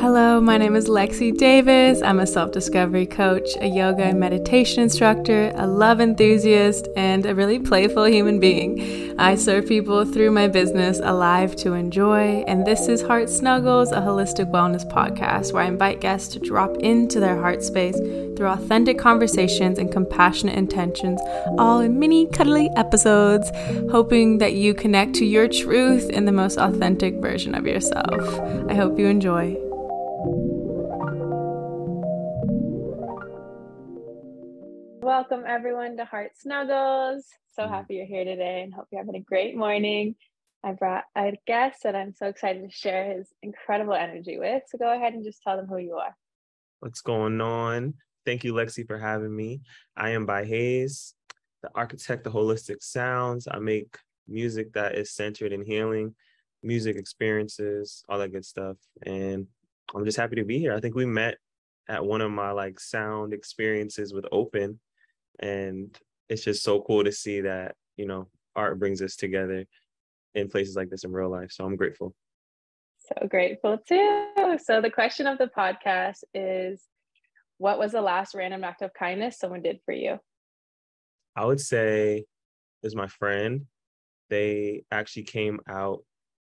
Hello, my name is Lexy Davis. I'm a self discovery coach, a yoga and meditation instructor, a love enthusiast, and a really playful human being. I serve people through my business, Alive to Enjoy, and this is Heart Snuggles, a holistic wellness podcast where I invite guests to drop into their heart space through authentic conversations and compassionate intentions, all in mini cuddly episodes, hoping that you connect to your truth in the most authentic version of yourself. I hope you enjoy. Welcome everyone to Heart Snuggles. So mm-hmm. happy you're here today and hope you're having a great morning. I brought a guest that I'm so excited to share his incredible energy with. So go ahead and just tell them who you are. What's going on? Thank you, Lexy, for having me. I am ByHaze, the architect of holistic sounds. I make music that is centered in healing, music experiences, all that good stuff. And I'm just happy to be here. I think we met at one of my like sound experiences with Open and it's just so cool to see that you know art brings us together in places like this in real life. So i'm grateful. So grateful too. So the question of the podcast is what was the last random act of kindness someone did for you? I would say is my friend. They actually came out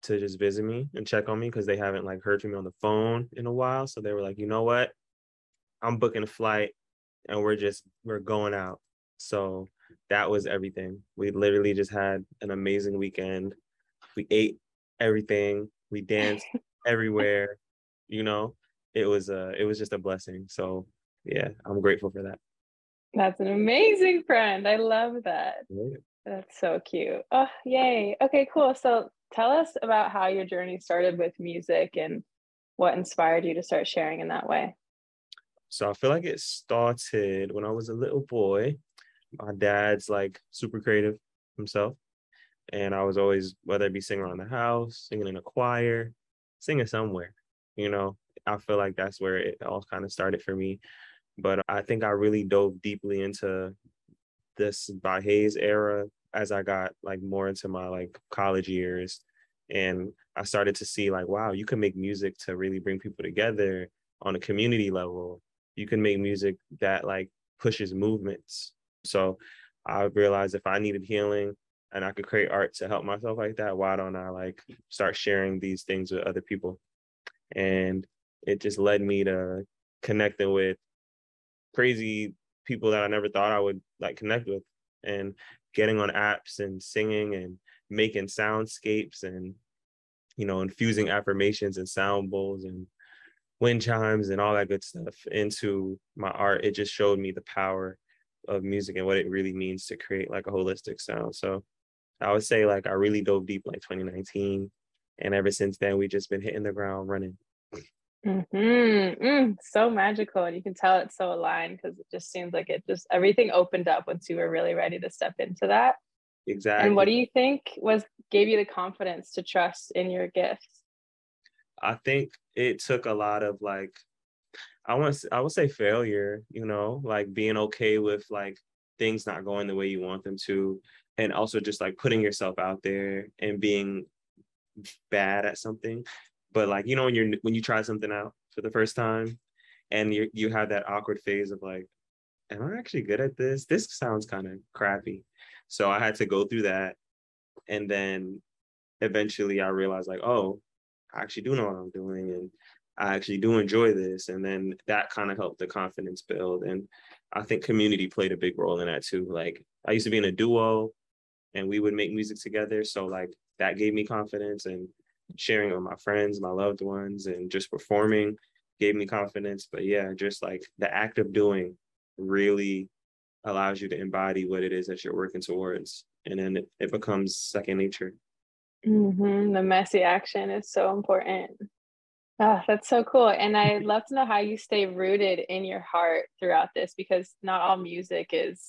to just visit me and check on me because they haven't like heard from me on the phone in a while. So they were like you know what? I'm booking a flight and we're just we're going out. So that was everything. We literally just had an amazing weekend. We ate everything. We danced everywhere. You know, it was a it was just a blessing. So yeah, I'm grateful for that. That's an amazing friend. I love that. Yeah. That's so cute. Oh, yay. Okay, cool. So tell us about how your journey started with music and what inspired you to start sharing in that way. So I feel like it started when I was a little boy. My dad's like super creative himself. And I was always, whether it be singing around the house, singing in a choir, singing somewhere, you know, I feel like that's where it all kind of started for me. But I think I really dove deeply into this ByHaze era as I got like more into my like college years. And I started to see like, wow, you can make music to really bring people together on a community level you can make music that like pushes movements. So I realized if I needed healing and I could create art to help myself like that, why don't I like start sharing these things with other people? And it just led me to connecting with crazy people that I never thought I would like connect with and getting on apps and singing and making soundscapes and you know infusing affirmations and sound bowls and wind chimes and all that good stuff into my art, it just showed me the power of music and what it really means to create like a holistic sound. So I would say like I really dove deep like 2019. And ever since then, we've just been hitting the ground running. Mm-hmm. Mm, so magical. And you can tell it's so aligned because it just seems like it just everything opened up once you were really ready to step into that. Exactly. And what do you think was gave you the confidence to trust in your gifts? I think it took a lot of like I want I would say failure, you know, like being okay with like things not going the way you want them to and also just like putting yourself out there and being bad at something. But like, you know, when you're when you try something out for the first time and you you have that awkward phase of like, am I actually good at this? This sounds kind of crappy. So I had to go through that. And then eventually I realized like, oh, I actually do know what I'm doing and I actually do enjoy this. And then that kind of helped the confidence build. And I think community played a big role in that too. Like I used to be in a duo and we would make music together. So like that gave me confidence and sharing with my friends, my loved ones, and just performing gave me confidence. But yeah, just like the act of doing really allows you to embody what it is that you're working towards. And then it, it becomes second nature. Mm-hmm. The messy action is so important. Oh, that's so cool. And I'd love to know how you stay rooted in your heart throughout this because not all music is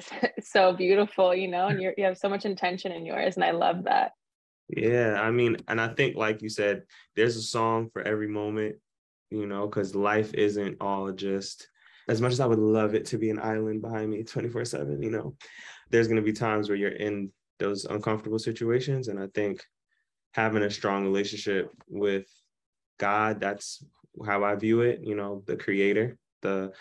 so beautiful, you know, and you you have so much intention in yours. And I love that. Yeah. I mean, and I think, like you said, there's a song for every moment, you know, because life isn't all just as much as I would love it to be an island behind me 24 7, you know, there's going to be times where you're in those uncomfortable situations. And I think having a strong relationship with God, that's how I view it, you know, the creator, the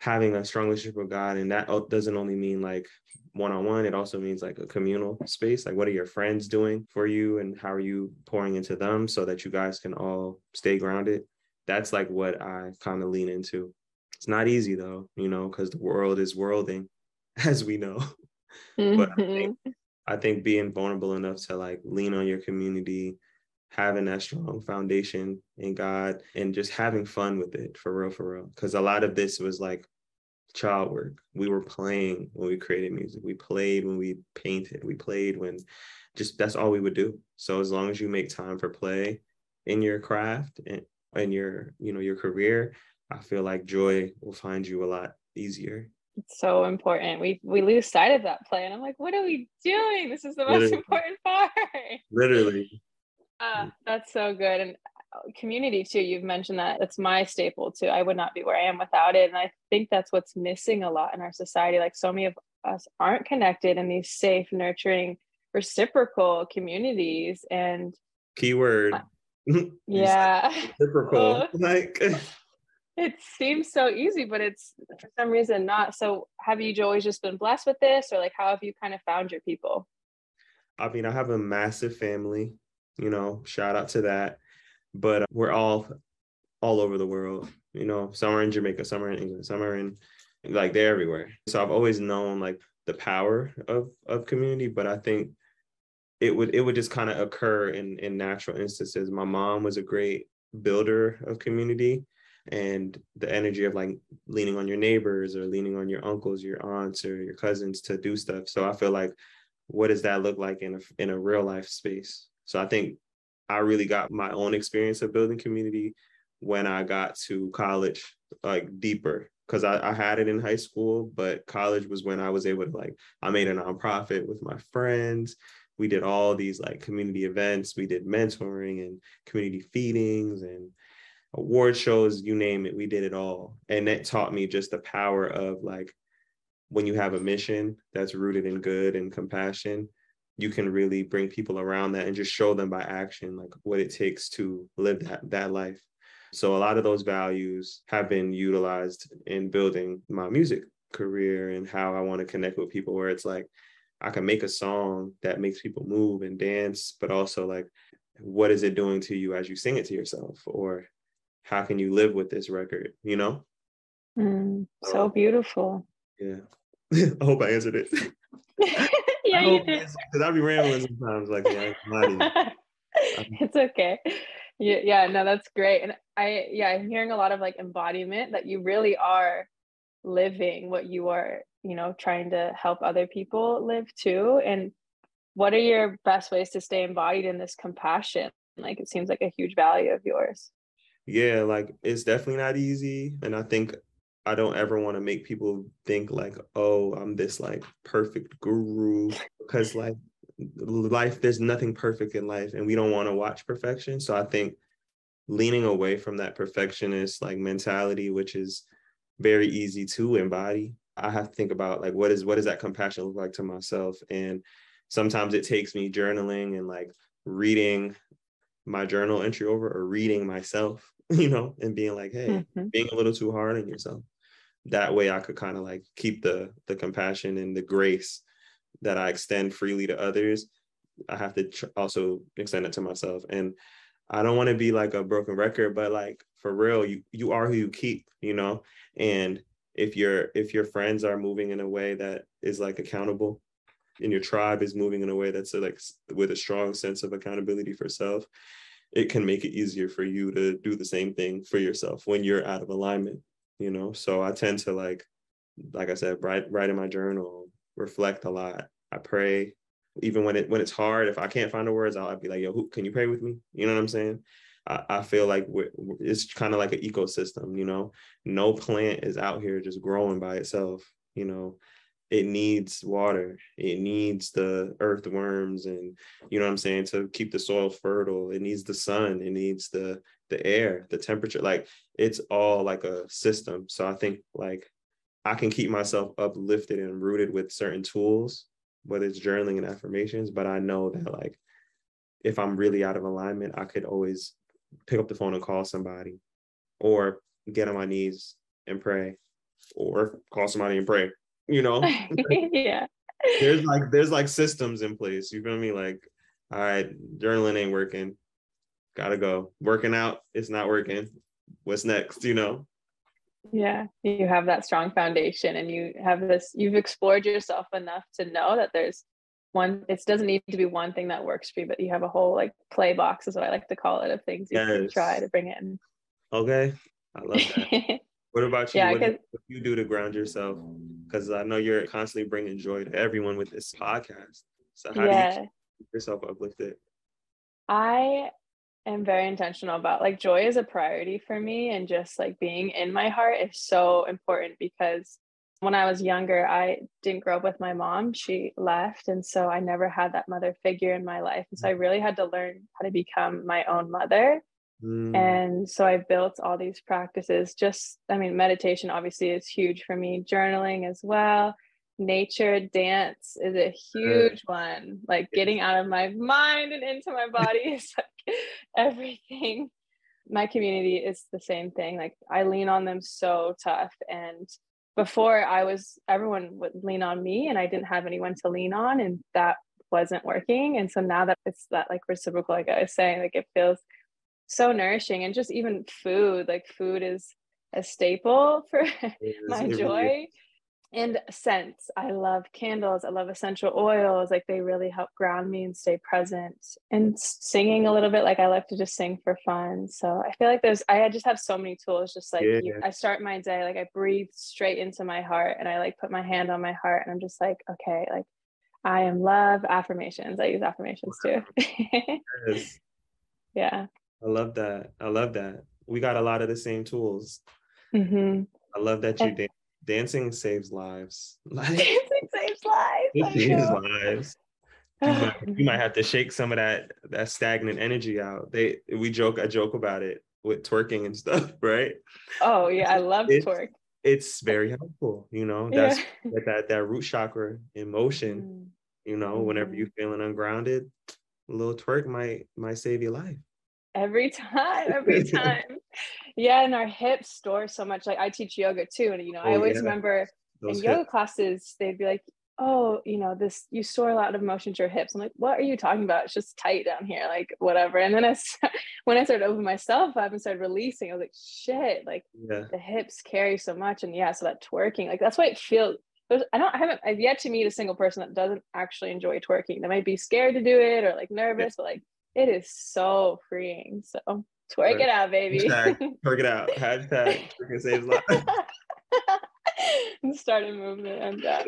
having a strong relationship with God. And that doesn't only mean like one on one, it also means like a communal space. Like, what are your friends doing for you and how are you pouring into them so that you guys can all stay grounded? That's like what I kind of lean into. It's not easy though, you know, because the world is worlding, as we know. But I think, mm-hmm. I think being vulnerable enough to like lean on your community, having that strong foundation in God and just having fun with it for real, for real. Because a lot of this was like child work. We were playing when we created music. We played when we painted. We played when just that's all we would do. So as long as you make time for play in your craft and in your, you know, your career, I feel like joy will find you a lot easier. It's so important. We we lose sight of that play, and I'm like, what are we doing? This is the most Literally. important part. Literally. Uh, that's so good. And uh, community too, you've mentioned that it's my staple too. I would not be where I am without it. And I think that's what's missing a lot in our society. Like so many of us aren't connected in these safe, nurturing, reciprocal communities. And keyword. Uh, yeah. reciprocal. like it seems so easy, but it's for some reason not. So have you always just been blessed with this or like how have you kind of found your people? I mean, I have a massive family, you know, shout out to that. But uh, we're all all over the world, you know, some are in Jamaica, some are in England, some are in like they're everywhere. So I've always known like the power of of community, but I think it would it would just kind of occur in in natural instances. My mom was a great builder of community and the energy of like leaning on your neighbors or leaning on your uncles, your aunts, or your cousins to do stuff. So I feel like, what does that look like in a in a real life space? So I think I really got my own experience of building community when I got to college, like deeper, because I, I had it in high school, but college was when I was able to like I made a nonprofit with my friends. We did all these like community events. We did mentoring and community feedings and award shows, you name it, we did it all. And that taught me just the power of like when you have a mission that's rooted in good and compassion, you can really bring people around that and just show them by action like what it takes to live that that life. So a lot of those values have been utilized in building my music career and how I want to connect with people where it's like I can make a song that makes people move and dance, but also like what is it doing to you as you sing it to yourself or how can you live with this record you know? Mm, so um, beautiful. Yeah. I hope i answered it. Yeah you did. because i'll be rambling sometimes like yeah it's okay. Yeah, yeah no that's great. And i yeah i'm hearing a lot of like embodiment that you really are living what you are you know trying to help other people live too. And what are your best ways to stay embodied in this compassion? Like it seems like a huge value of yours yeah, like it's definitely not easy. And I think I don't ever want to make people think like, oh, I'm this like perfect guru because like life, there's nothing perfect in life and we don't want to watch perfection. So I think leaning away from that perfectionist like mentality, which is very easy to embody. I have to think about like what is what does that compassion look like to myself? And sometimes it takes me journaling and like reading my journal entry over or reading myself you know, and being like, hey, mm-hmm. being a little too hard on yourself. That way I could kind of like keep the the compassion and the grace that I extend freely to others. I have to tr- also extend it to myself. And I don't want to be like a broken record, but like for real, you you are who you keep, you know? And if your if your friends are moving in a way that is like accountable and your tribe is moving in a way that's a, like with a strong sense of accountability for self it can make it easier for you to do the same thing for yourself when you're out of alignment you know? So i tend to like like i said write write in my journal reflect a lot. I pray. Even when it when it's hard if i can't find the words i'll, I'll be like yo who, can you pray with me? You know what i'm saying? I, I feel like it's kind of like an ecosystem you know? No plant is out here just growing by itself you know it needs water it needs the earthworms and you know what i'm saying to keep the soil fertile it needs the sun it needs the the air the temperature like it's all like a system. So i think like i can keep myself uplifted and rooted with certain tools whether it's journaling and affirmations but i know that like if i'm really out of alignment i could always pick up the phone and call somebody or get on my knees and pray or call somebody and pray, you know? yeah. there's like there's like systems in place. You feel me? Like, all right, journaling ain't working. Gotta go. Working out, it's not working. What's next? You know? Yeah, you have that strong foundation and you have this, you've explored yourself enough to know that there's one, it doesn't need to be one thing that works for you, but you have a whole like play box, is what I like to call it, of things you yes. can try to bring in. Okay. I love that. what about you? Yeah, what, do you do to ground yourself? Because I know you're constantly bringing joy to everyone with this podcast. So how yeah. do you keep yourself uplifted? I am very intentional about like joy is a priority for me and just like being in my heart is so important because when I was younger, I didn't grow up with my mom. She left. And so I never had that mother figure in my life. And so I mm. really had to learn how to become my own mother. Mm. And so I built all these practices. Just, I mean, meditation obviously is huge for me, journaling as well nature dance is a huge one like getting out of my mind and into my body is like everything my community is the same thing like i lean on them so tough and before i was everyone would lean on me and i didn't have anyone to lean on and that wasn't working and so now that it's that like reciprocal like i was saying like it feels so nourishing and just even food like food is a staple for my joy. and scents i love candles i love essential oils like they really help ground me and stay present. And singing a little bit like i like to just sing for fun. So i feel like there's i just have so many tools just like yeah. you, i start my day like i breathe straight into my heart and i like put my hand on my heart and i'm just like okay like i am love affirmations i use affirmations too. Yes. yeah i love that i love that we got a lot of the same tools mm-hmm. i love that you did dancing saves lives. dancing saves lives. It saves lives. You might, you might, have to shake some of that that stagnant energy out. They we joke I joke about it with twerking and stuff, right? Oh yeah, I love it's, twerk. It's very helpful, you know. That's yeah. that that root chakra in motion. Mm. You know, whenever mm-hmm. you're feeling ungrounded, a little twerk might might save your life. Every time, every time yeah and our hips store so much like i teach yoga too and you know oh, i always yeah. remember Those in yoga classes they'd be like oh you know this you store a lot of motion to your hips i'm like what are you talking about it's just tight down here like whatever and then I, when i started opening myself up and started releasing i was like shit like yeah. the hips carry so much and yeah so that twerking like that's why it feels I don't I haven't I've yet to meet a single person that doesn't actually enjoy twerking. They might be scared to do it or like nervous, yeah. but like it is so freeing. So Twerk it out, baby. Hashtag, twerk it out. Hashtag twerking saves lives. Start a movement. I'm done.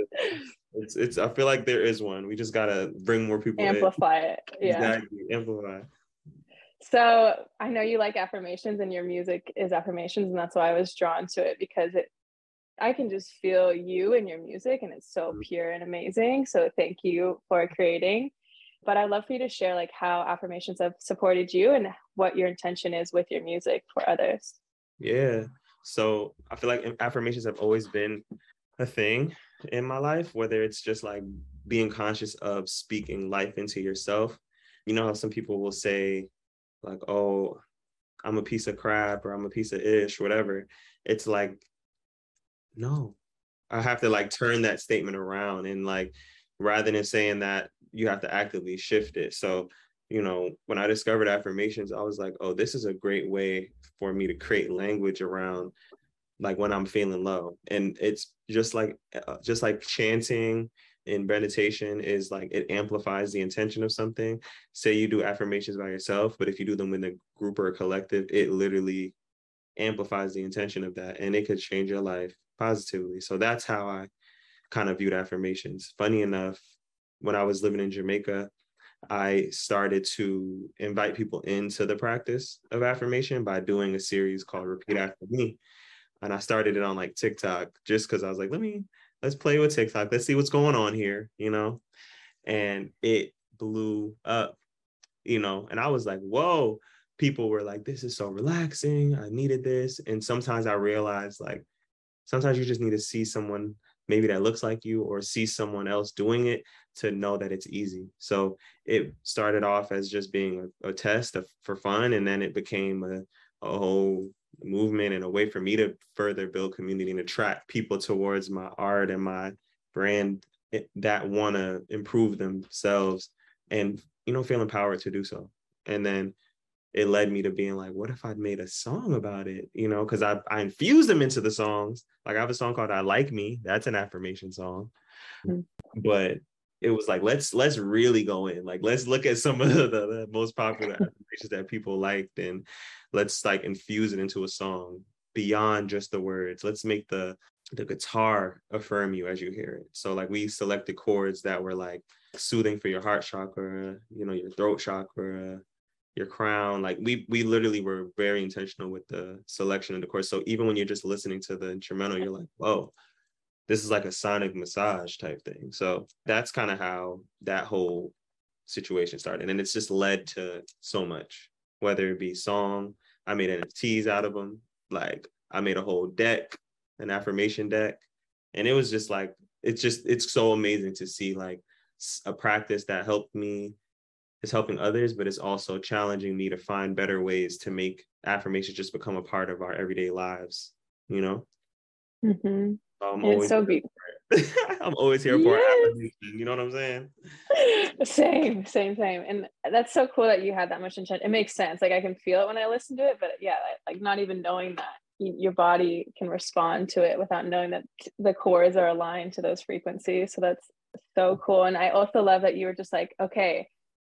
It's it's I feel like there is one. We just gotta bring more people. Amplify in. it. Yeah. Exactly. Amplify. So I know you like affirmations and your music is affirmations, and that's why I was drawn to it because it I can just feel you and your music and it's so mm-hmm. pure and amazing. So thank you for creating but I'd love for you to share like how affirmations have supported you and what your intention is with your music for others. Yeah. So I feel like affirmations have always been a thing in my life, whether it's just like being conscious of speaking life into yourself. You know how some people will say, like, oh, I'm a piece of crap or I'm a piece of ish, whatever. It's like, no, I have to like turn that statement around and like rather than saying that you have to actively shift it. So, you know, when I discovered affirmations, I was like, oh, this is a great way for me to create language around like when I'm feeling low. And it's just like uh, just like chanting in meditation is like it amplifies the intention of something. Say you do affirmations by yourself, but if you do them in a group or a collective, it literally amplifies the intention of that and it could change your life positively. So that's how I kind of viewed affirmations. Funny enough, when I was living in Jamaica, I started to invite people into the practice of affirmation by doing a series called Repeat After Me. And I started it on like TikTok just because I was like, let me, let's play with TikTok. Let's see what's going on here, you know? And it blew up, you know? And I was like, whoa. People were like, this is so relaxing. I needed this. And sometimes I realized like, sometimes you just need to see someone maybe that looks like you or see someone else doing it to know that it's easy. So it started off as just being a, a test of, for fun, and then it became a, a whole movement and a way for me to further build community and attract people towards my art and my brand eh, that want to improve themselves and you know feel empowered to do so. And then it led me to being like what if i'd made a song about it? You know because I, I infused them into the songs. Like i have a song called i like me. That's an affirmation song. Mm-hmm. but it was like let's let's really go in like let's look at some of the, the most popular affirmations that people liked and let's like infuse it into a song beyond just the words. Let's make the the guitar affirm you as you hear it. So like we selected chords that were like soothing for your heart chakra you know your throat chakra your crown. Like we we literally were very intentional with the selection of the chords. So even when you're just listening to the instrumental you're like whoa this is like a sonic massage type thing. So that's kind of how that whole situation started. And it's just led to so much whether it be song i made nfts out of them like i made a whole deck an affirmation deck. And it was just like it's just it's so amazing to see like a practice that helped me is helping others but it's also challenging me to find better ways to make affirmations just become a part of our everyday lives you know? Mm-hmm. I'm it's so beautiful I'm always here for yes. You know what I'm saying? Same, same, same. And that's so cool that you had that much intention. It makes sense. Like I can feel it when I listen to it, but yeah, like not even knowing that your body can respond to it without knowing that the chords are aligned to those frequencies. So that's so cool. And I also love that you were just like, okay,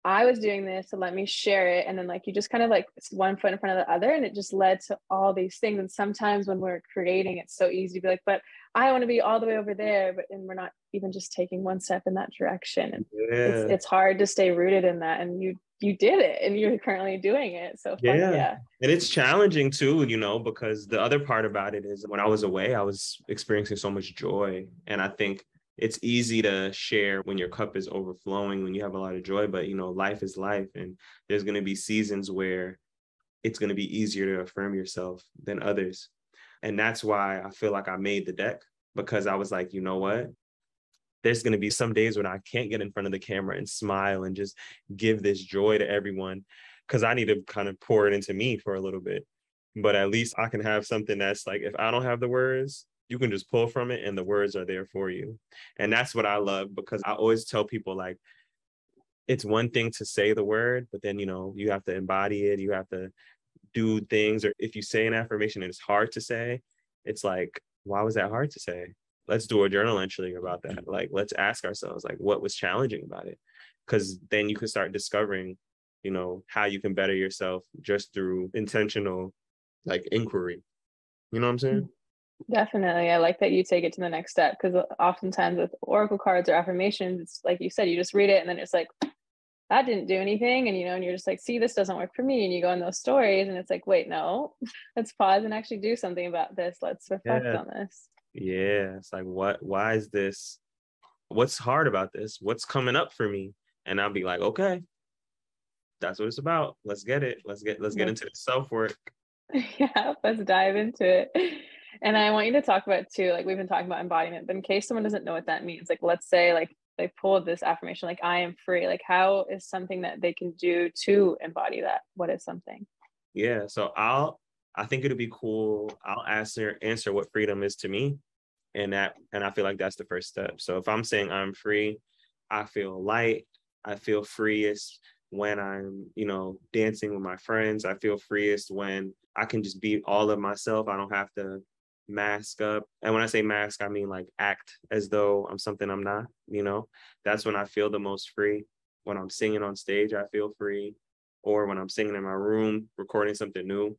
I was doing this, so let me share it. And then like you just kind of like one foot in front of the other, and it just led to all these things. And sometimes when we're creating, it's so easy to be like, but I want to be all the way over there, but and we're not even just taking one step in that direction. And yeah. it's, it's hard to stay rooted in that. And you you did it and you're currently doing it. So fun, yeah. yeah. And it's challenging too, you know, because the other part about it is when I was away, I was experiencing so much joy. And I think it's easy to share when your cup is overflowing, when you have a lot of joy, but you know, life is life. And there's going to be seasons where it's going to be easier to affirm yourself than others. And that's why I feel like I made the deck because I was like, you know what? There's going to be some days when I can't get in front of the camera and smile and just give this joy to everyone because I need to kind of pour it into me for a little bit. But at least I can have something that's like, if I don't have the words, you can just pull from it and the words are there for you. And that's what I love because I always tell people, like, it's one thing to say the word, but then, you know, you have to embody it. You have to do things. Or if you say an affirmation and it's hard to say, it's like, why was that hard to say? Let's do a journal entry about that. Like, let's ask ourselves, like, what was challenging about it? Because then you can start discovering, you know, how you can better yourself just through intentional, like, inquiry. You know what I'm saying? Definitely. I like that you take it to the next step because oftentimes with oracle cards or affirmations, it's like you said, you just read it and then it's like, that didn't do anything. And, you know, and you're just like, see, this doesn't work for me. And you go in those stories and it's like, wait, no, let's pause and actually do something about this. Let's reflect yeah. on this. Yeah. It's like, what, why is this? What's hard about this? What's coming up for me? And I'll be like, okay, that's what it's about. Let's get it. Let's get, let's get into the self work. Yeah. Let's dive into it. And I want you to talk about too, like we've been talking about embodiment, but in case someone doesn't know what that means, like let's say like they pulled this affirmation like i am free like how is something that they can do to embody that? What is something? Yeah so i'll i think it'd be cool. I'll answer answer what freedom is to me and that and i feel like that's the first step. So if i'm saying i'm free i feel light i feel freest when i'm you know dancing with my friends i feel freest when i can just be all of myself i don't have to mask up. And when I say mask, I mean like act as though I'm something I'm not, you know? That's when I feel the most free. When I'm singing on stage, I feel free. Or when I'm singing in my room, recording something new.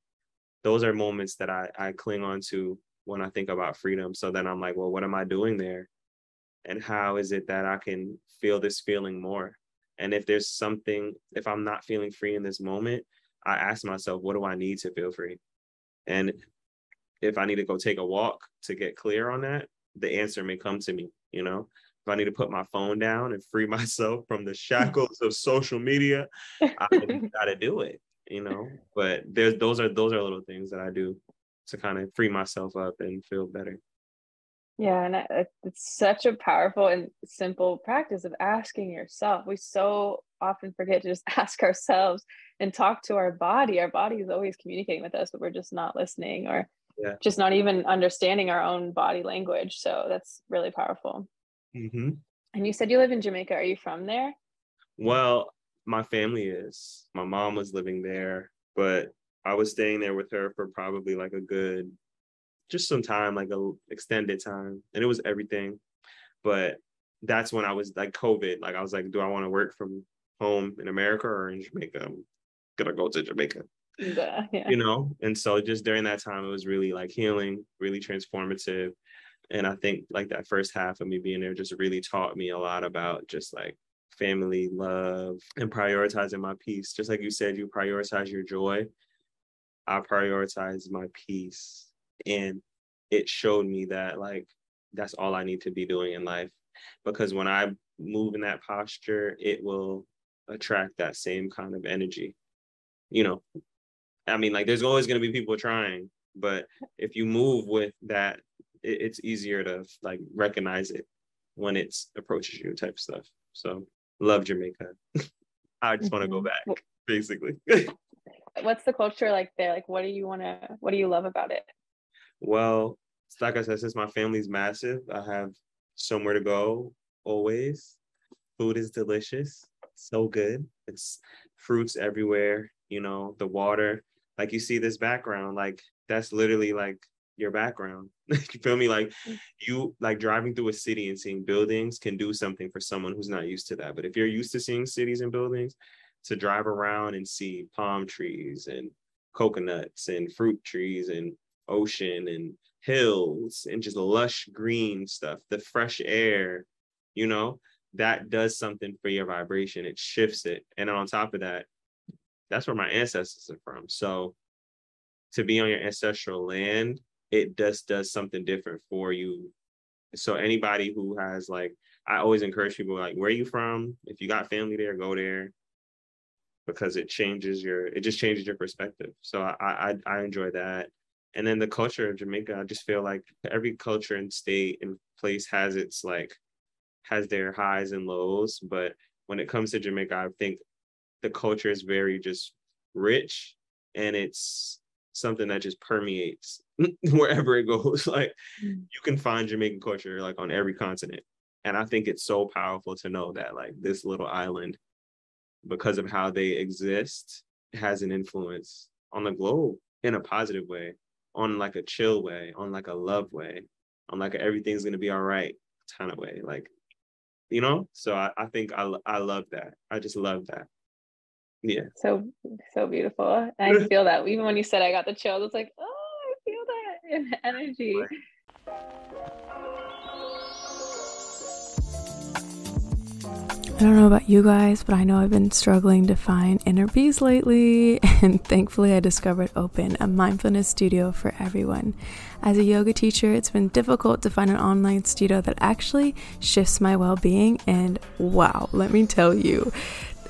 Those are moments that I, I cling on to when I think about freedom. So then I'm like, well, what am I doing there? And how is it that I can feel this feeling more? And if there's something, if I'm not feeling free in this moment, I ask myself, what do I need to feel free? And if I need to go take a walk to get clear on that, the answer may come to me, you know. If I need to put my phone down and free myself from the shackles of social media, I gotta do it, you know. But there's those are those are little things that I do to kind of free myself up and feel better. Yeah, and uh, it's such a powerful and simple practice of asking yourself. We so often forget to just ask ourselves and talk to our body. Our body is always communicating with us, but we're just not listening or yeah. just not even understanding our own body language. So that's really powerful. Mm-hmm. And you said you live in Jamaica. Are you from there? Well, my family is. My mom was living there, but I was staying there with her for probably like a good just some time, like a extended time, and it was everything. But that's when I was like COVID. Like I was like, do I want to work from home in America or in Jamaica? I'm gonna go to Jamaica. Yeah. You know, and so just during that time, it was really like healing, really transformative. And I think like that first half of me being there just really taught me a lot about just like family love and prioritizing my peace. Just like you said, you prioritize your joy. I prioritize my peace and it showed me that like that's all I need to be doing in life because when I move in that posture, it will attract that same kind of energy. You know, I mean, like there's always going to be people trying, but if you move with that, it, it's easier to like recognize it when it's approaches you type stuff. So love Jamaica. I just want to go mm-hmm. back, basically. What's the culture like there? Like, what do you want to? What do you love about it? Well, like I said, since my family's massive, I have somewhere to go always. Food is delicious, so good. It's fruits everywhere, you know, the water. Like you see this background, like that's literally like your background. you feel me? Like mm. you like driving through a city and seeing buildings can do something for someone who's not used to that. But if you're used to seeing cities and buildings, to drive around and see palm trees and coconuts and fruit trees and ocean and hills and just lush green stuff, the fresh air, you know, that does something for your vibration. It shifts it. And on top of that, that's where my ancestors are from. So to be on your ancestral land, it just does something different for you. So anybody who has like, I always encourage people like, where are you from? If you got family there, go there because it changes your, it just changes your perspective. So I, I, I enjoy that and then the culture of Jamaica, I just feel like every culture and state and place has its like has their highs and lows. But when it comes to Jamaica, I think the culture is very just rich and it's something that just permeates wherever it goes. Like mm. you can find Jamaican culture like on every continent. And I think it's so powerful to know that like this little island, because of how they exist, has an influence on the globe in a positive way on like a chill way, on like a love way, on like everything's gonna be all right kind of way. Like, you know? So I, I think I I love that. I just love that. Yeah. So so beautiful. I feel that even when you said I got the chills, it's like, oh, I feel that in energy. I don't know about you guys, but I know I've been struggling to find inner peace lately, and thankfully I discovered Open, a mindfulness studio for everyone. As a yoga teacher, it's been difficult to find an online studio that actually shifts my well being, and wow, let me tell you.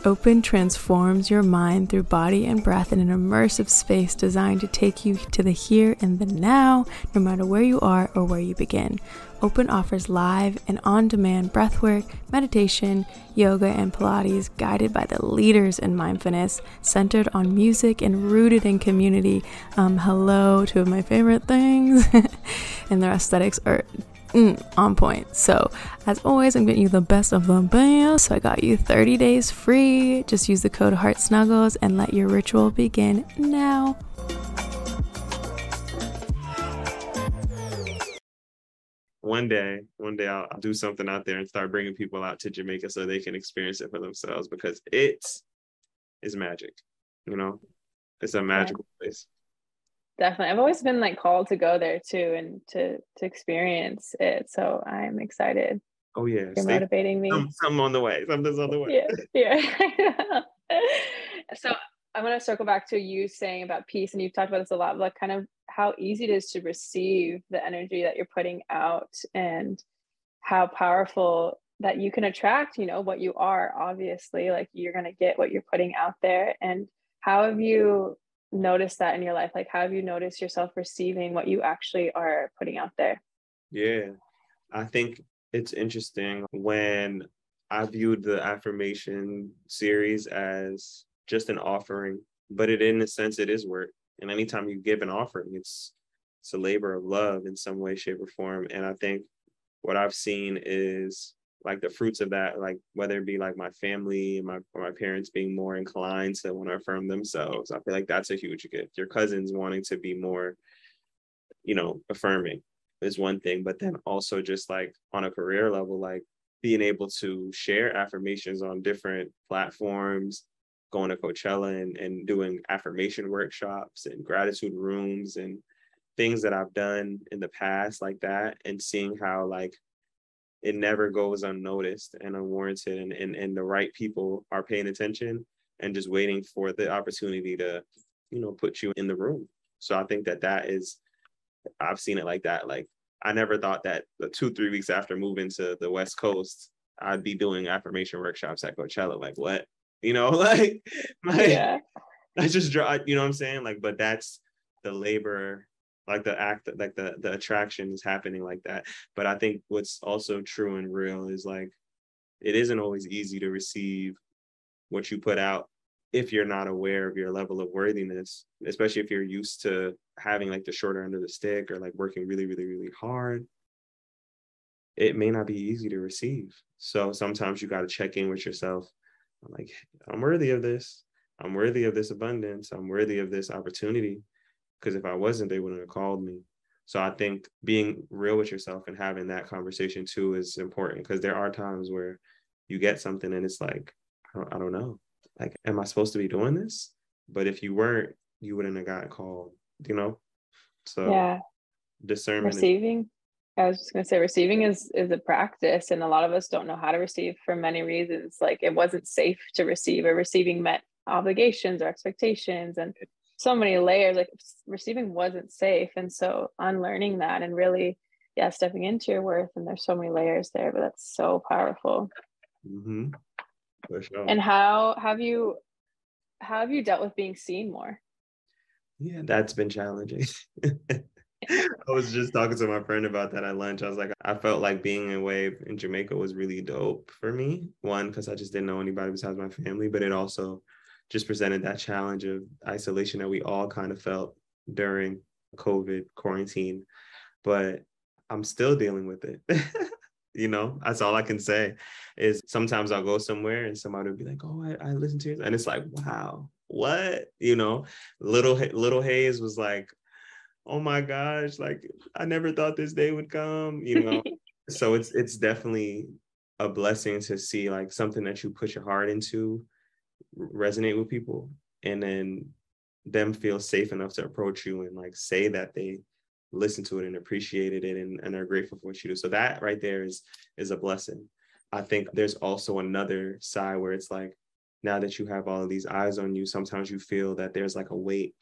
Open transforms your mind through body and breath in an immersive space designed to take you to the here and the now, no matter where you are or where you begin. Open offers live and on demand breathwork, meditation, yoga, and Pilates guided by the leaders in mindfulness, centered on music and rooted in community. Um, hello, two of my favorite things. and their aesthetics are mm, on point. So, as always, I'm getting you the best of the best. So, I got you 30 days free. Just use the code Heart Snuggles and let your ritual begin now. one day, one day I'll, I'll, do something out there and start bringing people out to Jamaica so they can experience it for themselves because it is magic. You know, it's a magical place. Definitely, I've always been like called to go there too and to to experience it. So I'm excited. Oh yeah, you're Stay, motivating me. Some, on the way. Something's on the way. Yeah, yeah. so I want to circle back to you saying about peace, and you've talked about this a lot, like kind of how easy it is to receive the energy that you're putting out and how powerful that you can attract, you know, what you are, obviously, like you're going to get what you're putting out there. And how have you noticed that in your life? Like, how have you noticed yourself receiving what you actually are putting out there? Yeah. I think it's interesting when I viewed the affirmation series as just an offering, but it in a sense it is work. And anytime you give an offering, it's it's a labor of love in some way, shape, or form. And I think what I've seen is like the fruits of that, like whether it be like my family, and my my parents being more inclined to want to affirm themselves. I feel like that's a huge gift. Your cousins wanting to be more, you know, affirming is one thing, but then also just like on a career level, like being able to share affirmations on different platforms, going to Coachella and, and doing affirmation workshops and gratitude rooms and things that I've done in the past like that and seeing how like it never goes unnoticed and unwarranted and, and, and the right people are paying attention and just waiting for the opportunity to, you know, put you in the room. So I think that that is I've seen it like that. Like I never thought that the two, three weeks after moving to the West Coast, I'd be doing affirmation workshops at Coachella. Like what? You know, like, like yeah. I just draw, you know what I'm saying? Like, but that's the labor, like the act, like the the attraction is happening like that. But I think what's also true and real is like it isn't always easy to receive what you put out if you're not aware of your level of worthiness, especially if you're used to having like the shorter end of the stick or like working really, really, really hard, it may not be easy to receive. So sometimes you got to check in with yourself. I'm like, I'm worthy of this. I'm worthy of this abundance. I'm worthy of this opportunity. Because if I wasn't, they wouldn't have called me. So I think being real with yourself and having that conversation too is important because there are times where you get something and it's like, I don't, I don't know like, am I supposed to be doing this? But if you weren't, you wouldn't have gotten called, you know? So yeah. Discernment. Receiving. Is- I was just gonna say receiving is is a practice and a lot of us don't know how to receive for many reasons. Like it wasn't safe to receive or receiving met obligations or expectations and so many layers. Like receiving wasn't safe. And so unlearning that and really, yeah, stepping into your worth and there's so many layers there, but that's so powerful. Mm-hmm. For sure. And how have you how have you dealt with being seen more? Yeah, that's been challenging. I was just talking to my friend about that at lunch. I was like, I felt like being away in Jamaica was really dope for me. One, because I just didn't know anybody besides my family, but it also just presented that challenge of isolation that we all kind of felt during COVID quarantine. But I'm still dealing with it. you know that's all i can say is sometimes i'll go somewhere and somebody will be like oh i, I listen to it and it's like wow what you know little little Haze was like oh my gosh like i never thought this day would come you know so it's it's definitely a blessing to see like something that you put your heart into resonate with people and then them feel safe enough to approach you and like say that they listen to it and appreciated it and, and are grateful for what you do. So that right there is is a blessing. I think there's also another side where it's like now that you have all of these eyes on you, sometimes you feel that there's like a weight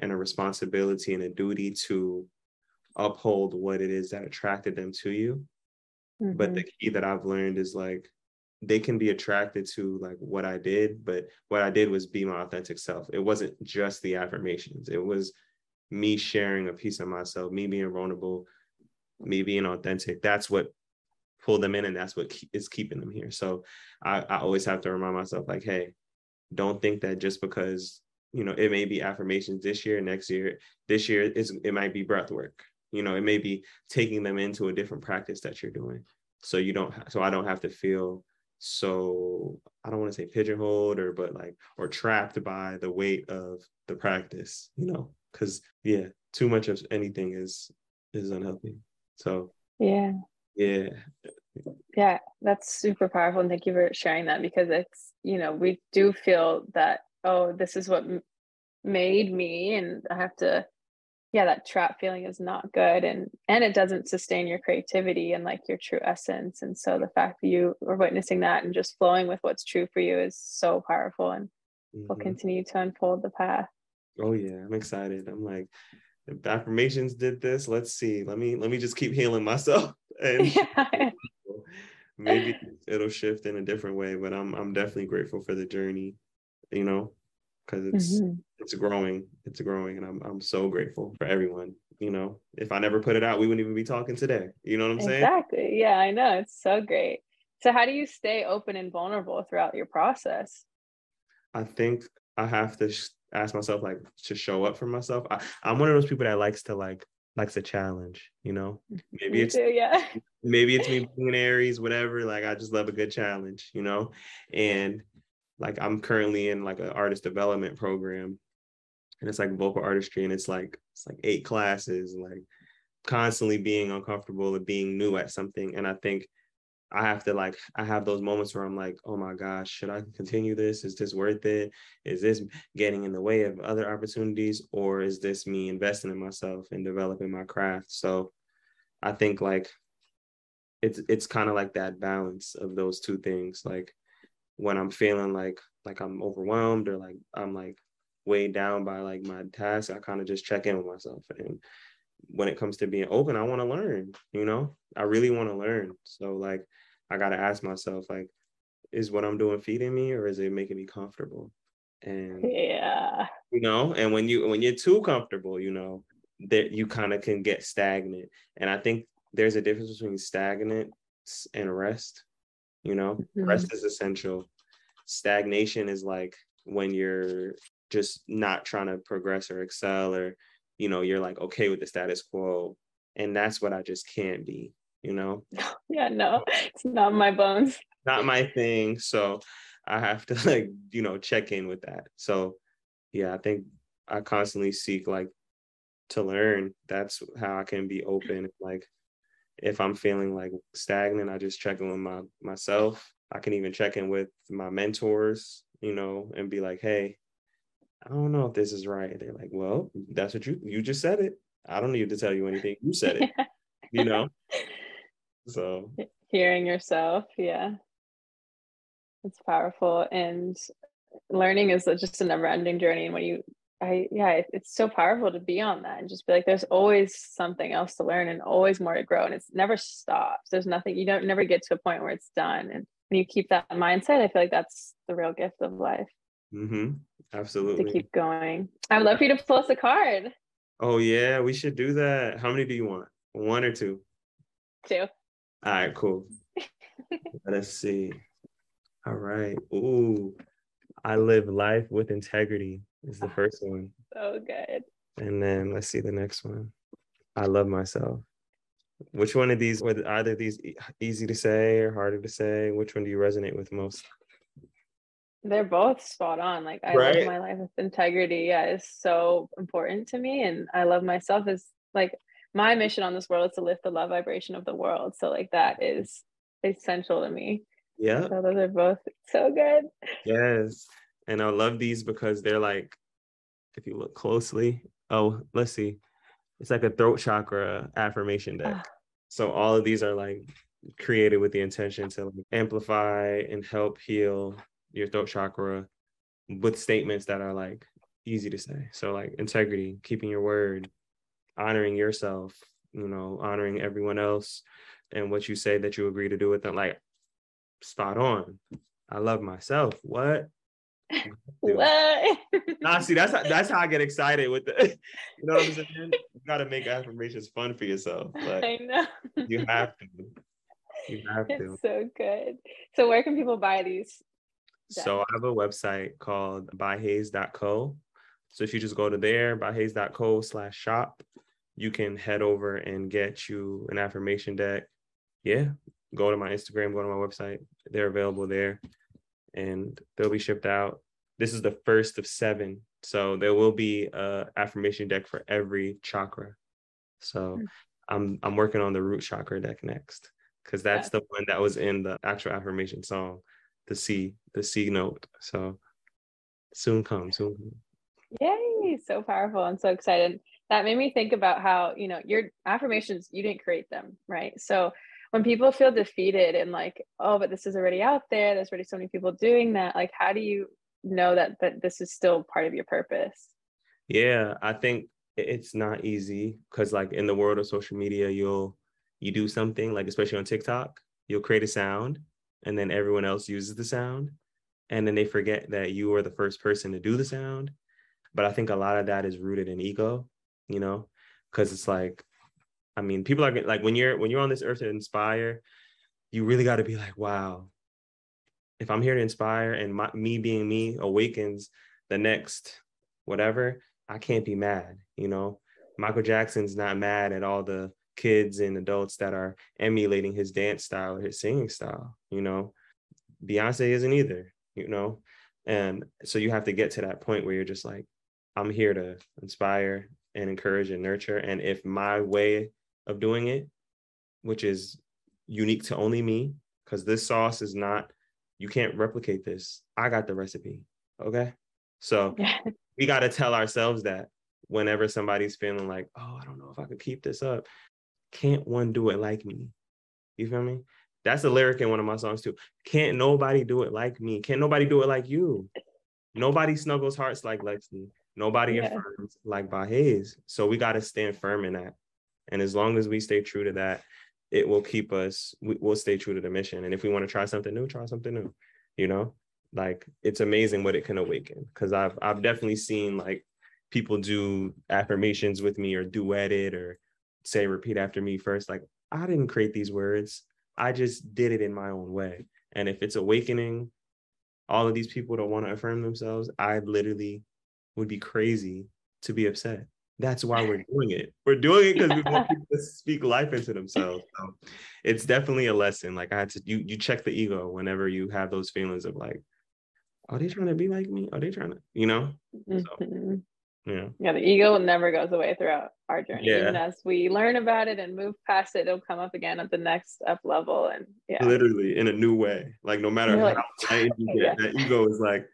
and a responsibility and a duty to uphold what it is that attracted them to you. Mm-hmm. But the mm-hmm. key that I've learned is like they can be attracted to like what I did, but what I did was be my authentic self. It wasn't just the affirmations. It was me sharing a piece of myself, me being vulnerable, me being authentic. That's what pulled them in, and that's what is keeping them here. So I, I always have to remind myself, like, hey, don't think that just because you know it may be affirmations this year, next year, this year is it might be breath work. You know, it may be taking them into a different practice that you're doing. So you don't. So I don't have to feel so I don't want to say pigeonholed or but like or trapped by the weight of the practice, you know? Because yeah too much of anything is is unhealthy. So yeah. Yeah. Yeah that's super powerful and thank you for sharing that because it's you know we do feel that oh this is what made me and i have to yeah that trap feeling is not good and and it doesn't sustain your creativity and like your true essence and so the fact that you are witnessing that and just flowing with what's true for you is so powerful and mm-hmm. will continue to unfold the path Oh yeah, I'm excited. I'm like, if affirmations did this, let's see. Let me let me just keep healing myself and yeah. maybe it'll shift in a different way. But I'm I'm definitely grateful for the journey, you know, because it's mm-hmm. It's growing, it's growing, and I'm I'm so grateful for everyone you know, if I never put it out, we wouldn't even be talking today. You know what I'm saying? Exactly. Yeah, I know. It's so great. So how do you stay open and vulnerable throughout your process? I think I have to sh- ask myself like to show up for myself. I, I'm one of those people that likes to like likes a challenge, you know. Maybe Me it's too, yeah. maybe it's me being Aries, whatever. Like I just love a good challenge, you know. And like I'm currently in like an artist development program, and it's like vocal artistry, and it's like it's like eight classes, like constantly being uncomfortable and being new at something. And I think I have to like I have those moments where I'm like, oh my gosh, should I continue this? Is this worth it? Is this getting in the way of other opportunities, or is this me investing in myself and developing my craft? So I think like it's it's kind of like that balance of those two things. Like when I'm feeling like like I'm overwhelmed or like I'm like weighed down by like my task, I kind of just check in with myself. And when it comes to being open, I want to learn, you know, I really want to learn. So like I gotta ask myself, like, is what I'm doing feeding me or is it making me comfortable? And Yeah. you know, and when you when you're too comfortable, you know, that you kind of can get stagnant. And I think there's a difference between stagnant and rest. You know, Mhm. rest is essential. Stagnation is like when you're just not trying to progress or excel, or you know, you're like okay with the status quo. And that's what I just can't be, you know, Yeah, no, it's not my bones. not my thing. So I have to like, you know, check in with that. So yeah, I think I constantly seek like to learn. That's how I can be open. Like if I'm feeling like stagnant, I just check in with my myself. I can even check in with my mentors, you know, and be like, hey, I don't know if this is right. They're like, well, that's what you you just said it. I don't need to tell you anything. You said it, you know. So Hearing yourself, yeah. It's powerful and learning is just a never ending journey. And when you I yeah, it- it's so powerful to be on that and just be like, there's always something else to learn and always more to grow. And it's never stops. There's nothing you don't never get to a point where it's done. And when you keep that mindset, I feel like that's the real gift of life mm-hmm. Hmm to keep going. I would love for you to pull us a card Oh yeah, we should do that. How many do you want? One or two? Two. All right, cool. Let us see. All right. Ooh, I live life with integrity is the first one. So good. And then let's see the next one. I love myself. Which one of these, were either these e- easy to say or harder to say? Which one do you resonate with most? They're both spot on. Like I Right? live my life with integrity. Yeah, is so important to me. And I love myself as like my mission on this world is to lift the love vibration of the world. So like that is essential to me. Yeah. So those are both so good. Yes. And I love these because they're like, if you look closely, oh, let's see. It's like a throat chakra affirmation deck. Ah. So all of these are like created with the intention to like, amplify and help heal your throat chakra with statements that are like easy to say. So like integrity, keeping your word, honoring yourself, you know, honoring everyone else and what you say that you agree to do with them. Like spot on. I love myself. What? What? Nah, see, that's how, that's how I get excited with the, you know what I'm saying? You gotta make affirmations fun for yourself. I know. you have to. You have to. It's so good. So where can people buy these? So I have a website called byhaze.co. So if you just go to there, byhaze.co slash shop, you can head over and get you an affirmation deck. Yeah. Go to my Instagram, go to my website. They're available there and they'll be shipped out. This is the first of seven. So there will be a affirmation deck for every chakra. So Hmm. I'm I'm working on the root chakra deck next because that's Yeah. the one that was in the actual affirmation song the C, the C note. So soon come, soon come. Yay, so powerful and so excited. That made me think about how, you know, your affirmations, you didn't create them, right? So when people feel defeated and like, oh, but this is already out there, there's already so many people doing that, like how do you know that that this is still part of your purpose? Yeah, I think it's not easy because like in the world of social media, you'll you do something like especially on TikTok, you'll create a sound and then everyone else uses the sound and then they forget that you were the first person to do the sound. But I think a lot of that is rooted in ego, you know, because it's like, I mean, people are like when you're when you're on this earth to inspire, you really got to be like, wow, if I'm here to inspire and my, me being me awakens the next whatever, I can't be mad. You know, Michael Jackson's not mad at all the kids and adults that are emulating his dance style or his singing style. You know, Beyonce isn't either. You know, and so you have to get to that point where you're just like, I'm here to inspire and encourage and nurture. And if my way of doing it, which is unique to only me, because this sauce is not you can't replicate this. I got the recipe. Okay. So we got to tell ourselves that whenever somebody's feeling like, oh, I don't know if I could keep this up. Can't one do it like me? You feel me? That's a lyric in one of my songs too. Can't nobody do it like me? Can't nobody do it like you? Nobody snuggles hearts like Lexy. Nobody yeah. affirms like ByHaze. So we got to stand firm in that. And as long as we stay true to that, it will keep us we, will stay true to the mission and if we want to try something new try something new you know like it's amazing what it can awaken because i've i've definitely seen like people do affirmations with me or duet it or say repeat after me first like i didn't create these words i just did it in my own way and if it's awakening all of these people to want to affirm themselves i literally would be crazy to be upset that's why we're doing it. We're doing it because we want people to speak life into themselves. So it's definitely a lesson. Like I had to you you check the ego whenever you have those feelings of like, are they trying to be like me? Are they trying to, you know? So, mm-hmm. Yeah. Yeah, the ego never goes away throughout our journey. Yeah. Even as we learn about it and move past it, it'll come up again at the next up level. And yeah. Literally in a new way. Like no matter how like, you get, yeah. that ego is like,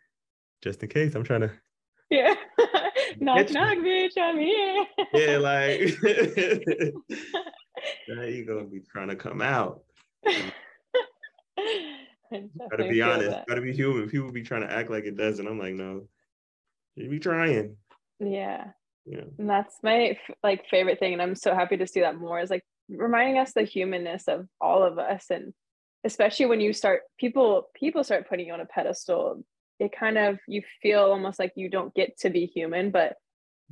just in case I'm trying to yeah. knock knock, bitch, I'm here. yeah, like now you gonna be trying to come out. gotta be honest, that. gotta be human. People be trying to act like it doesn't. I'm like, no, you be trying. Yeah. Yeah. And that's my like favorite thing. And I'm so happy to see that more is like reminding us the humanness of all of us. And especially when you start people people start putting you on a pedestal it kind of you feel almost like you don't get to be human but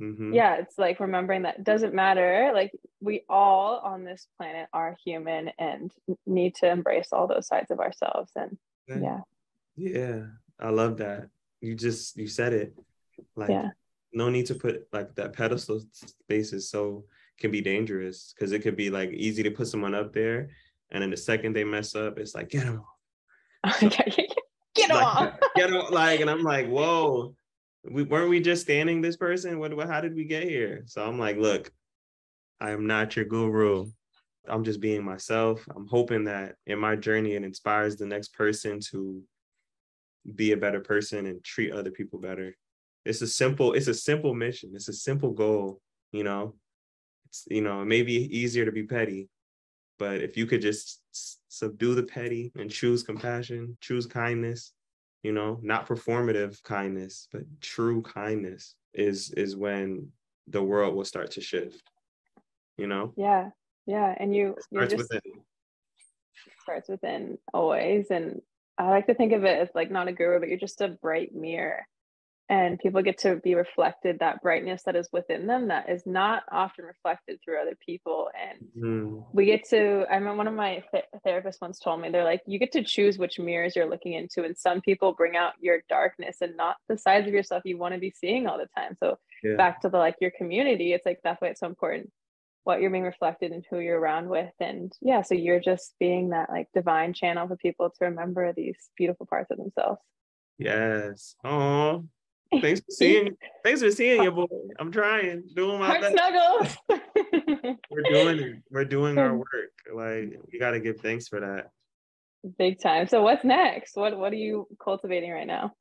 mm-hmm. yeah it's like remembering that doesn't matter like we all on this planet are human and need to embrace all those sides of ourselves and yeah yeah i love that you just you said it like yeah. No need to put like that pedestal space is so can be dangerous because it could be like easy to put someone up there and then the second they mess up it's like get them so, get like, off. get off. Like, and I'm like, whoa, we weren't we just standing this person? What, what how did we get here? So I'm like, look, I am not your guru. I'm just being myself. I'm hoping that in my journey it inspires the next person to be a better person and treat other people better. It's a simple, it's a simple mission. It's a simple goal, you know. It's you know, it may be easier to be petty, but if you could just subdue the petty and choose compassion, choose kindness, you know, not performative kindness, but true kindness is is when the world will start to shift. You know? Yeah. Yeah. And you it starts just, within. Starts within always. And I like to think of it as like not a guru, but you're just a bright mirror and people get to be reflected that brightness that is within them that is not often reflected through other people and mm. we get to i mean one of my th- therapists once told me they're like you get to choose which mirrors you're looking into and some people bring out your darkness and not the sides of yourself you want to be seeing all the time so yeah. back to the like your community it's like that's why it's so important what you're being reflected and who you're around with and yeah so you're just being that like divine channel for people to remember these beautiful parts of themselves yes oh Thanks for seeing. thanks for seeing you, boy. I'm trying, doing my best. Snuggles. we're doing it. We're doing our hmm. work. Like we got to give thanks for that. Big time. So what's next? What What are you cultivating right now?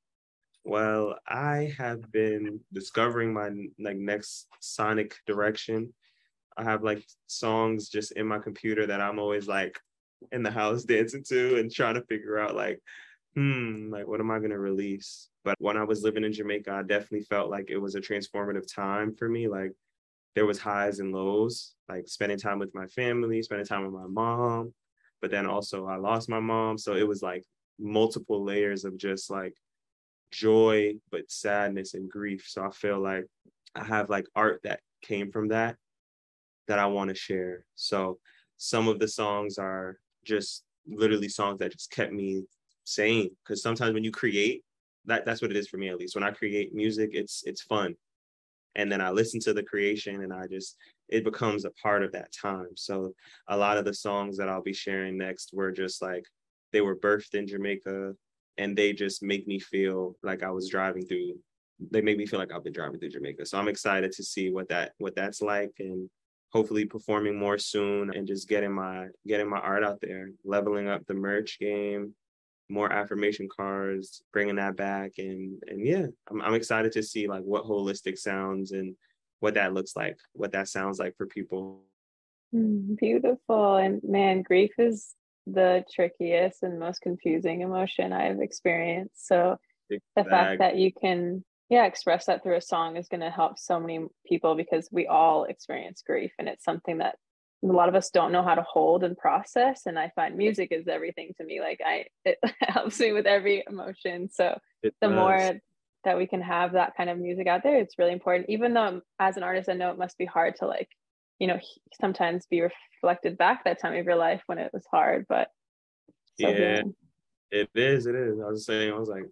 Well, I have been discovering my like next sonic direction. I have like songs just in my computer that I'm always like in the house dancing to and trying to figure out like, hmm, like what am I gonna release? But when I was living in Jamaica, I definitely felt like it was a transformative time for me. Like there was highs and lows, like spending time with my family, spending time with my mom. But then also I lost my mom. So it was like multiple layers of just like joy, but sadness and grief. So I feel like I have like art that came from that. that I want to share. So some of the songs are just literally songs that just kept me sane. Because sometimes when you create, that that's what it is for me at least. When I create music, it's it's fun. And then I listen to the creation and I just it becomes a part of that time. So a lot of the songs that I'll be sharing next were just like they were birthed in Jamaica and they just make me feel like I was driving through they make me feel like I've been driving through Jamaica. So I'm excited to see what that what that's like and hopefully performing more soon and just getting my getting my art out there, leveling up the merch game, more affirmation cards, bringing that back and and yeah, I'm I'm excited to see like what holistic sounds and what that looks like, what that sounds like for people. Mm, beautiful. And man, grief is the trickiest and most confusing emotion I've experienced. So Big the fact that you can yeah express that through a song is going to help so many people because we all experience grief and it's something that a lot of us don't know how to hold and process and i find music is everything to me like i it helps me with every emotion so it the does. more that we can have that kind of music out there it's really important. Even though as an artist i know it must be hard to like you know sometimes be reflected back that time of your life when it was hard but so yeah. it is it is. I was saying i was like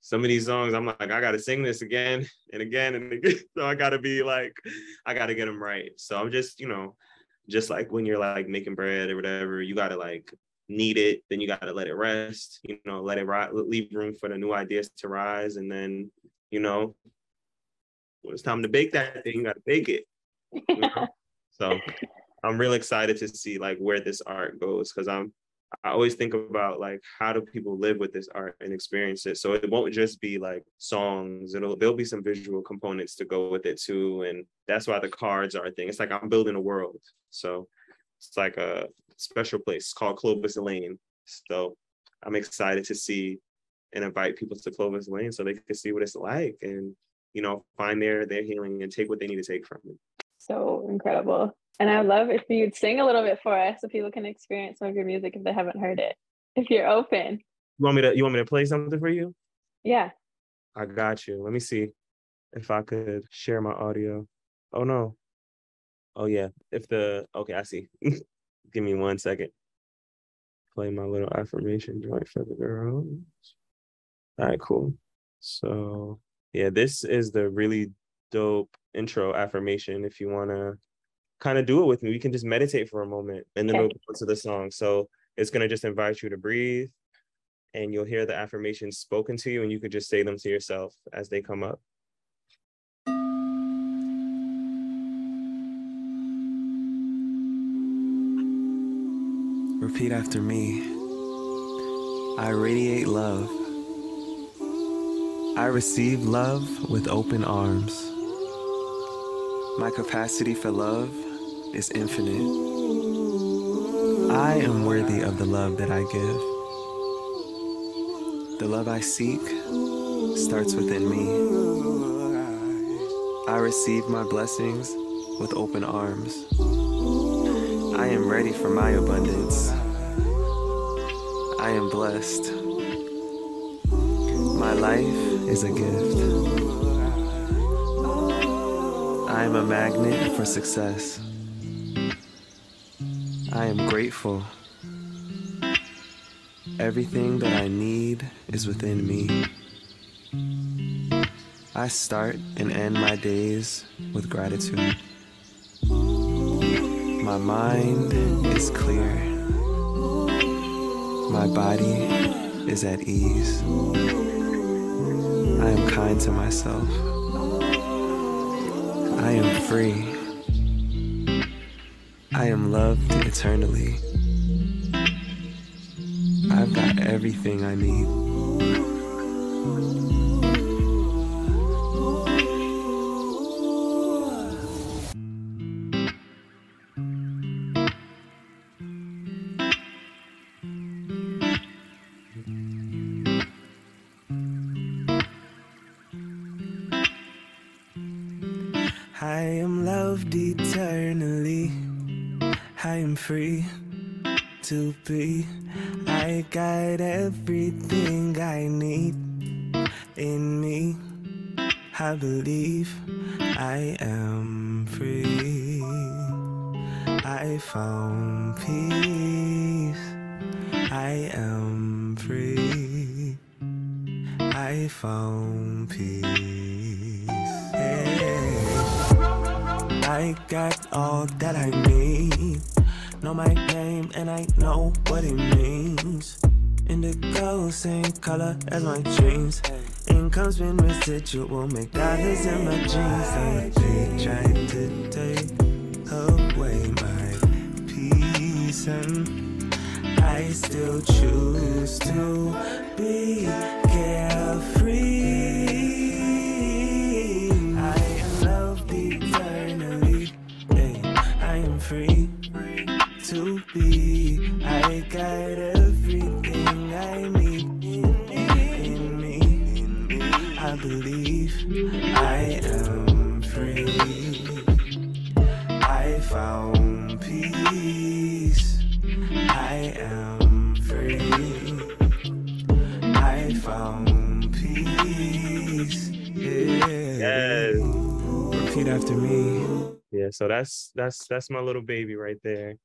some of these songs i'm like i gotta sing this again and again and again so i gotta be like i gotta get them right. So i'm just you know just like when you're like making bread or whatever you gotta like knead it then you gotta let it rest you know let it ri- leave room for the new ideas to rise and then you know when it's time to bake that thing you gotta bake it you know? so i'm really excited to see like where this art goes because i'm I always think about like how do people live with this art and experience it. So it won't just be like songs. It'll there'll be some visual components to go with it too. And that's why the cards are a thing. It's like I'm building a world. So it's like a special place called Clovis Lane. So I'm excited to see and invite people to Clovis Lane so they can see what it's like and you know find their their healing and take what they need to take from it. So incredible. And I would love if you'd sing a little bit for us so people can experience some of your music if they haven't heard it. If you're open. You want me to you want me to play something for you? Yeah. I got you. Let me see if I could share my audio. Oh no. Oh yeah. If the okay, I see. Give me one second. Play my little affirmation joint for the girls. All right, cool. So yeah, this is the really dope intro affirmation if you want to kind of do it with me. We can just meditate for a moment and then okay. we'll go to the song. So it's going to just invite you to breathe and you'll hear the affirmations spoken to you and you could just say them to yourself as they come up. Repeat after me. I radiate love. I receive love with open arms. My capacity for love is infinite. I am worthy of the love that I give. The love I seek starts within me. I receive my blessings with open arms. I am ready for my abundance. I am blessed. My life is a gift. I am a magnet for success. I am grateful. Everything that I need is within me. I start and end my days with gratitude. My mind is clear. My body is at ease. I am kind to myself. I am free. I am loved eternally. I've got everything I need. Been residual, make dollars in my jeans. They trying to take away my peace, and I still choose to so that's that's that's my little baby right there.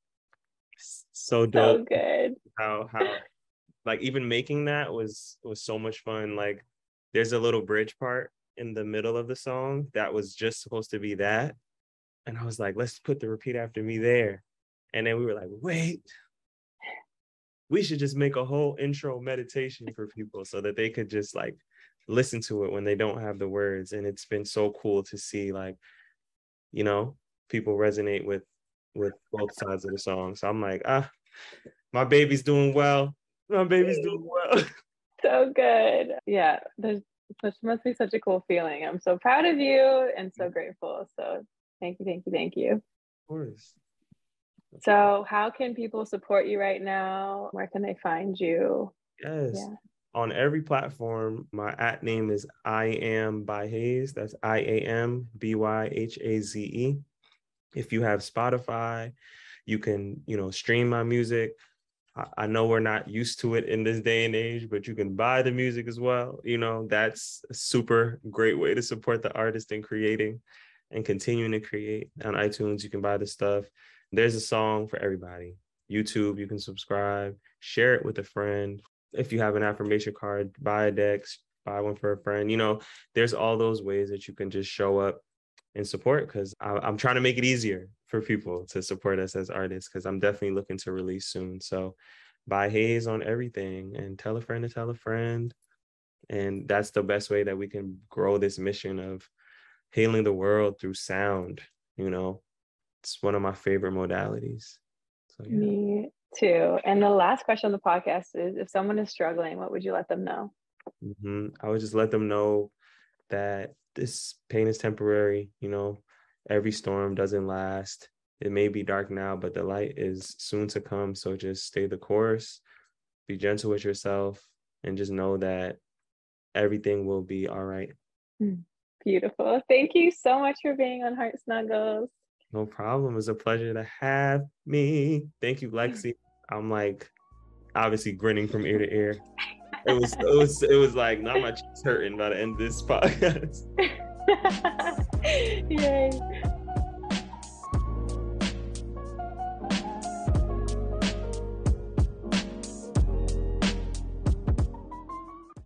So So dope good. how how like even making that was was so much fun. Like there's a little bridge part in the middle of the song that was just supposed to be that. And I was like, let's put the repeat after me there. And then we were like, wait, we should just make a whole intro meditation for people so that they could just like listen to it when they don't have the words. And it's been so cool to see like, you know, people resonate with with both sides of the song. So I'm like, ah, my baby's doing well. My baby's doing well. So good. Yeah. There's such must be such a cool feeling. I'm so proud of you and so grateful. So thank you, thank you, thank you. Of course. So how can people support you right now? Where can they find you? Yes. Yeah. On every platform, my at name is I am ByHaze. That's I A M B Y H A Z E. If you have Spotify, you can, you know, stream my music. I- know we're not used to it in this day and age, but you can buy the music as well. You know, that's a super great way to support the artist in creating and continuing to create. On iTunes, you can buy the stuff. There's a song for everybody. YouTube, you can subscribe, share it with a friend. If you have an affirmation card, buy a deck, buy one for a friend. You know, there's all those ways that you can just show up and support because I'm trying to make it easier for people to support us as artists because I'm definitely looking to release soon. So ByHaze on everything and tell a friend to tell a friend. And that's the best way that we can grow this mission of healing the world through sound. You know, it's one of my favorite modalities. So yeah. Me too. And the last question on the podcast is if someone is struggling, what would you let them know? hmm I would just let them know that this pain is temporary. You know, every storm doesn't last. It may be dark now, but the light is soon to come. So just stay the course, be gentle with yourself, and just know that everything will be all right. Hmm. Beautiful. Thank you so much for being on Heart Snuggles. No problem. It's a pleasure to have me. Thank you, Lexy. I'm like obviously grinning from ear to ear. It was it was it was like not cheeks hurting by the end of this podcast. Yay.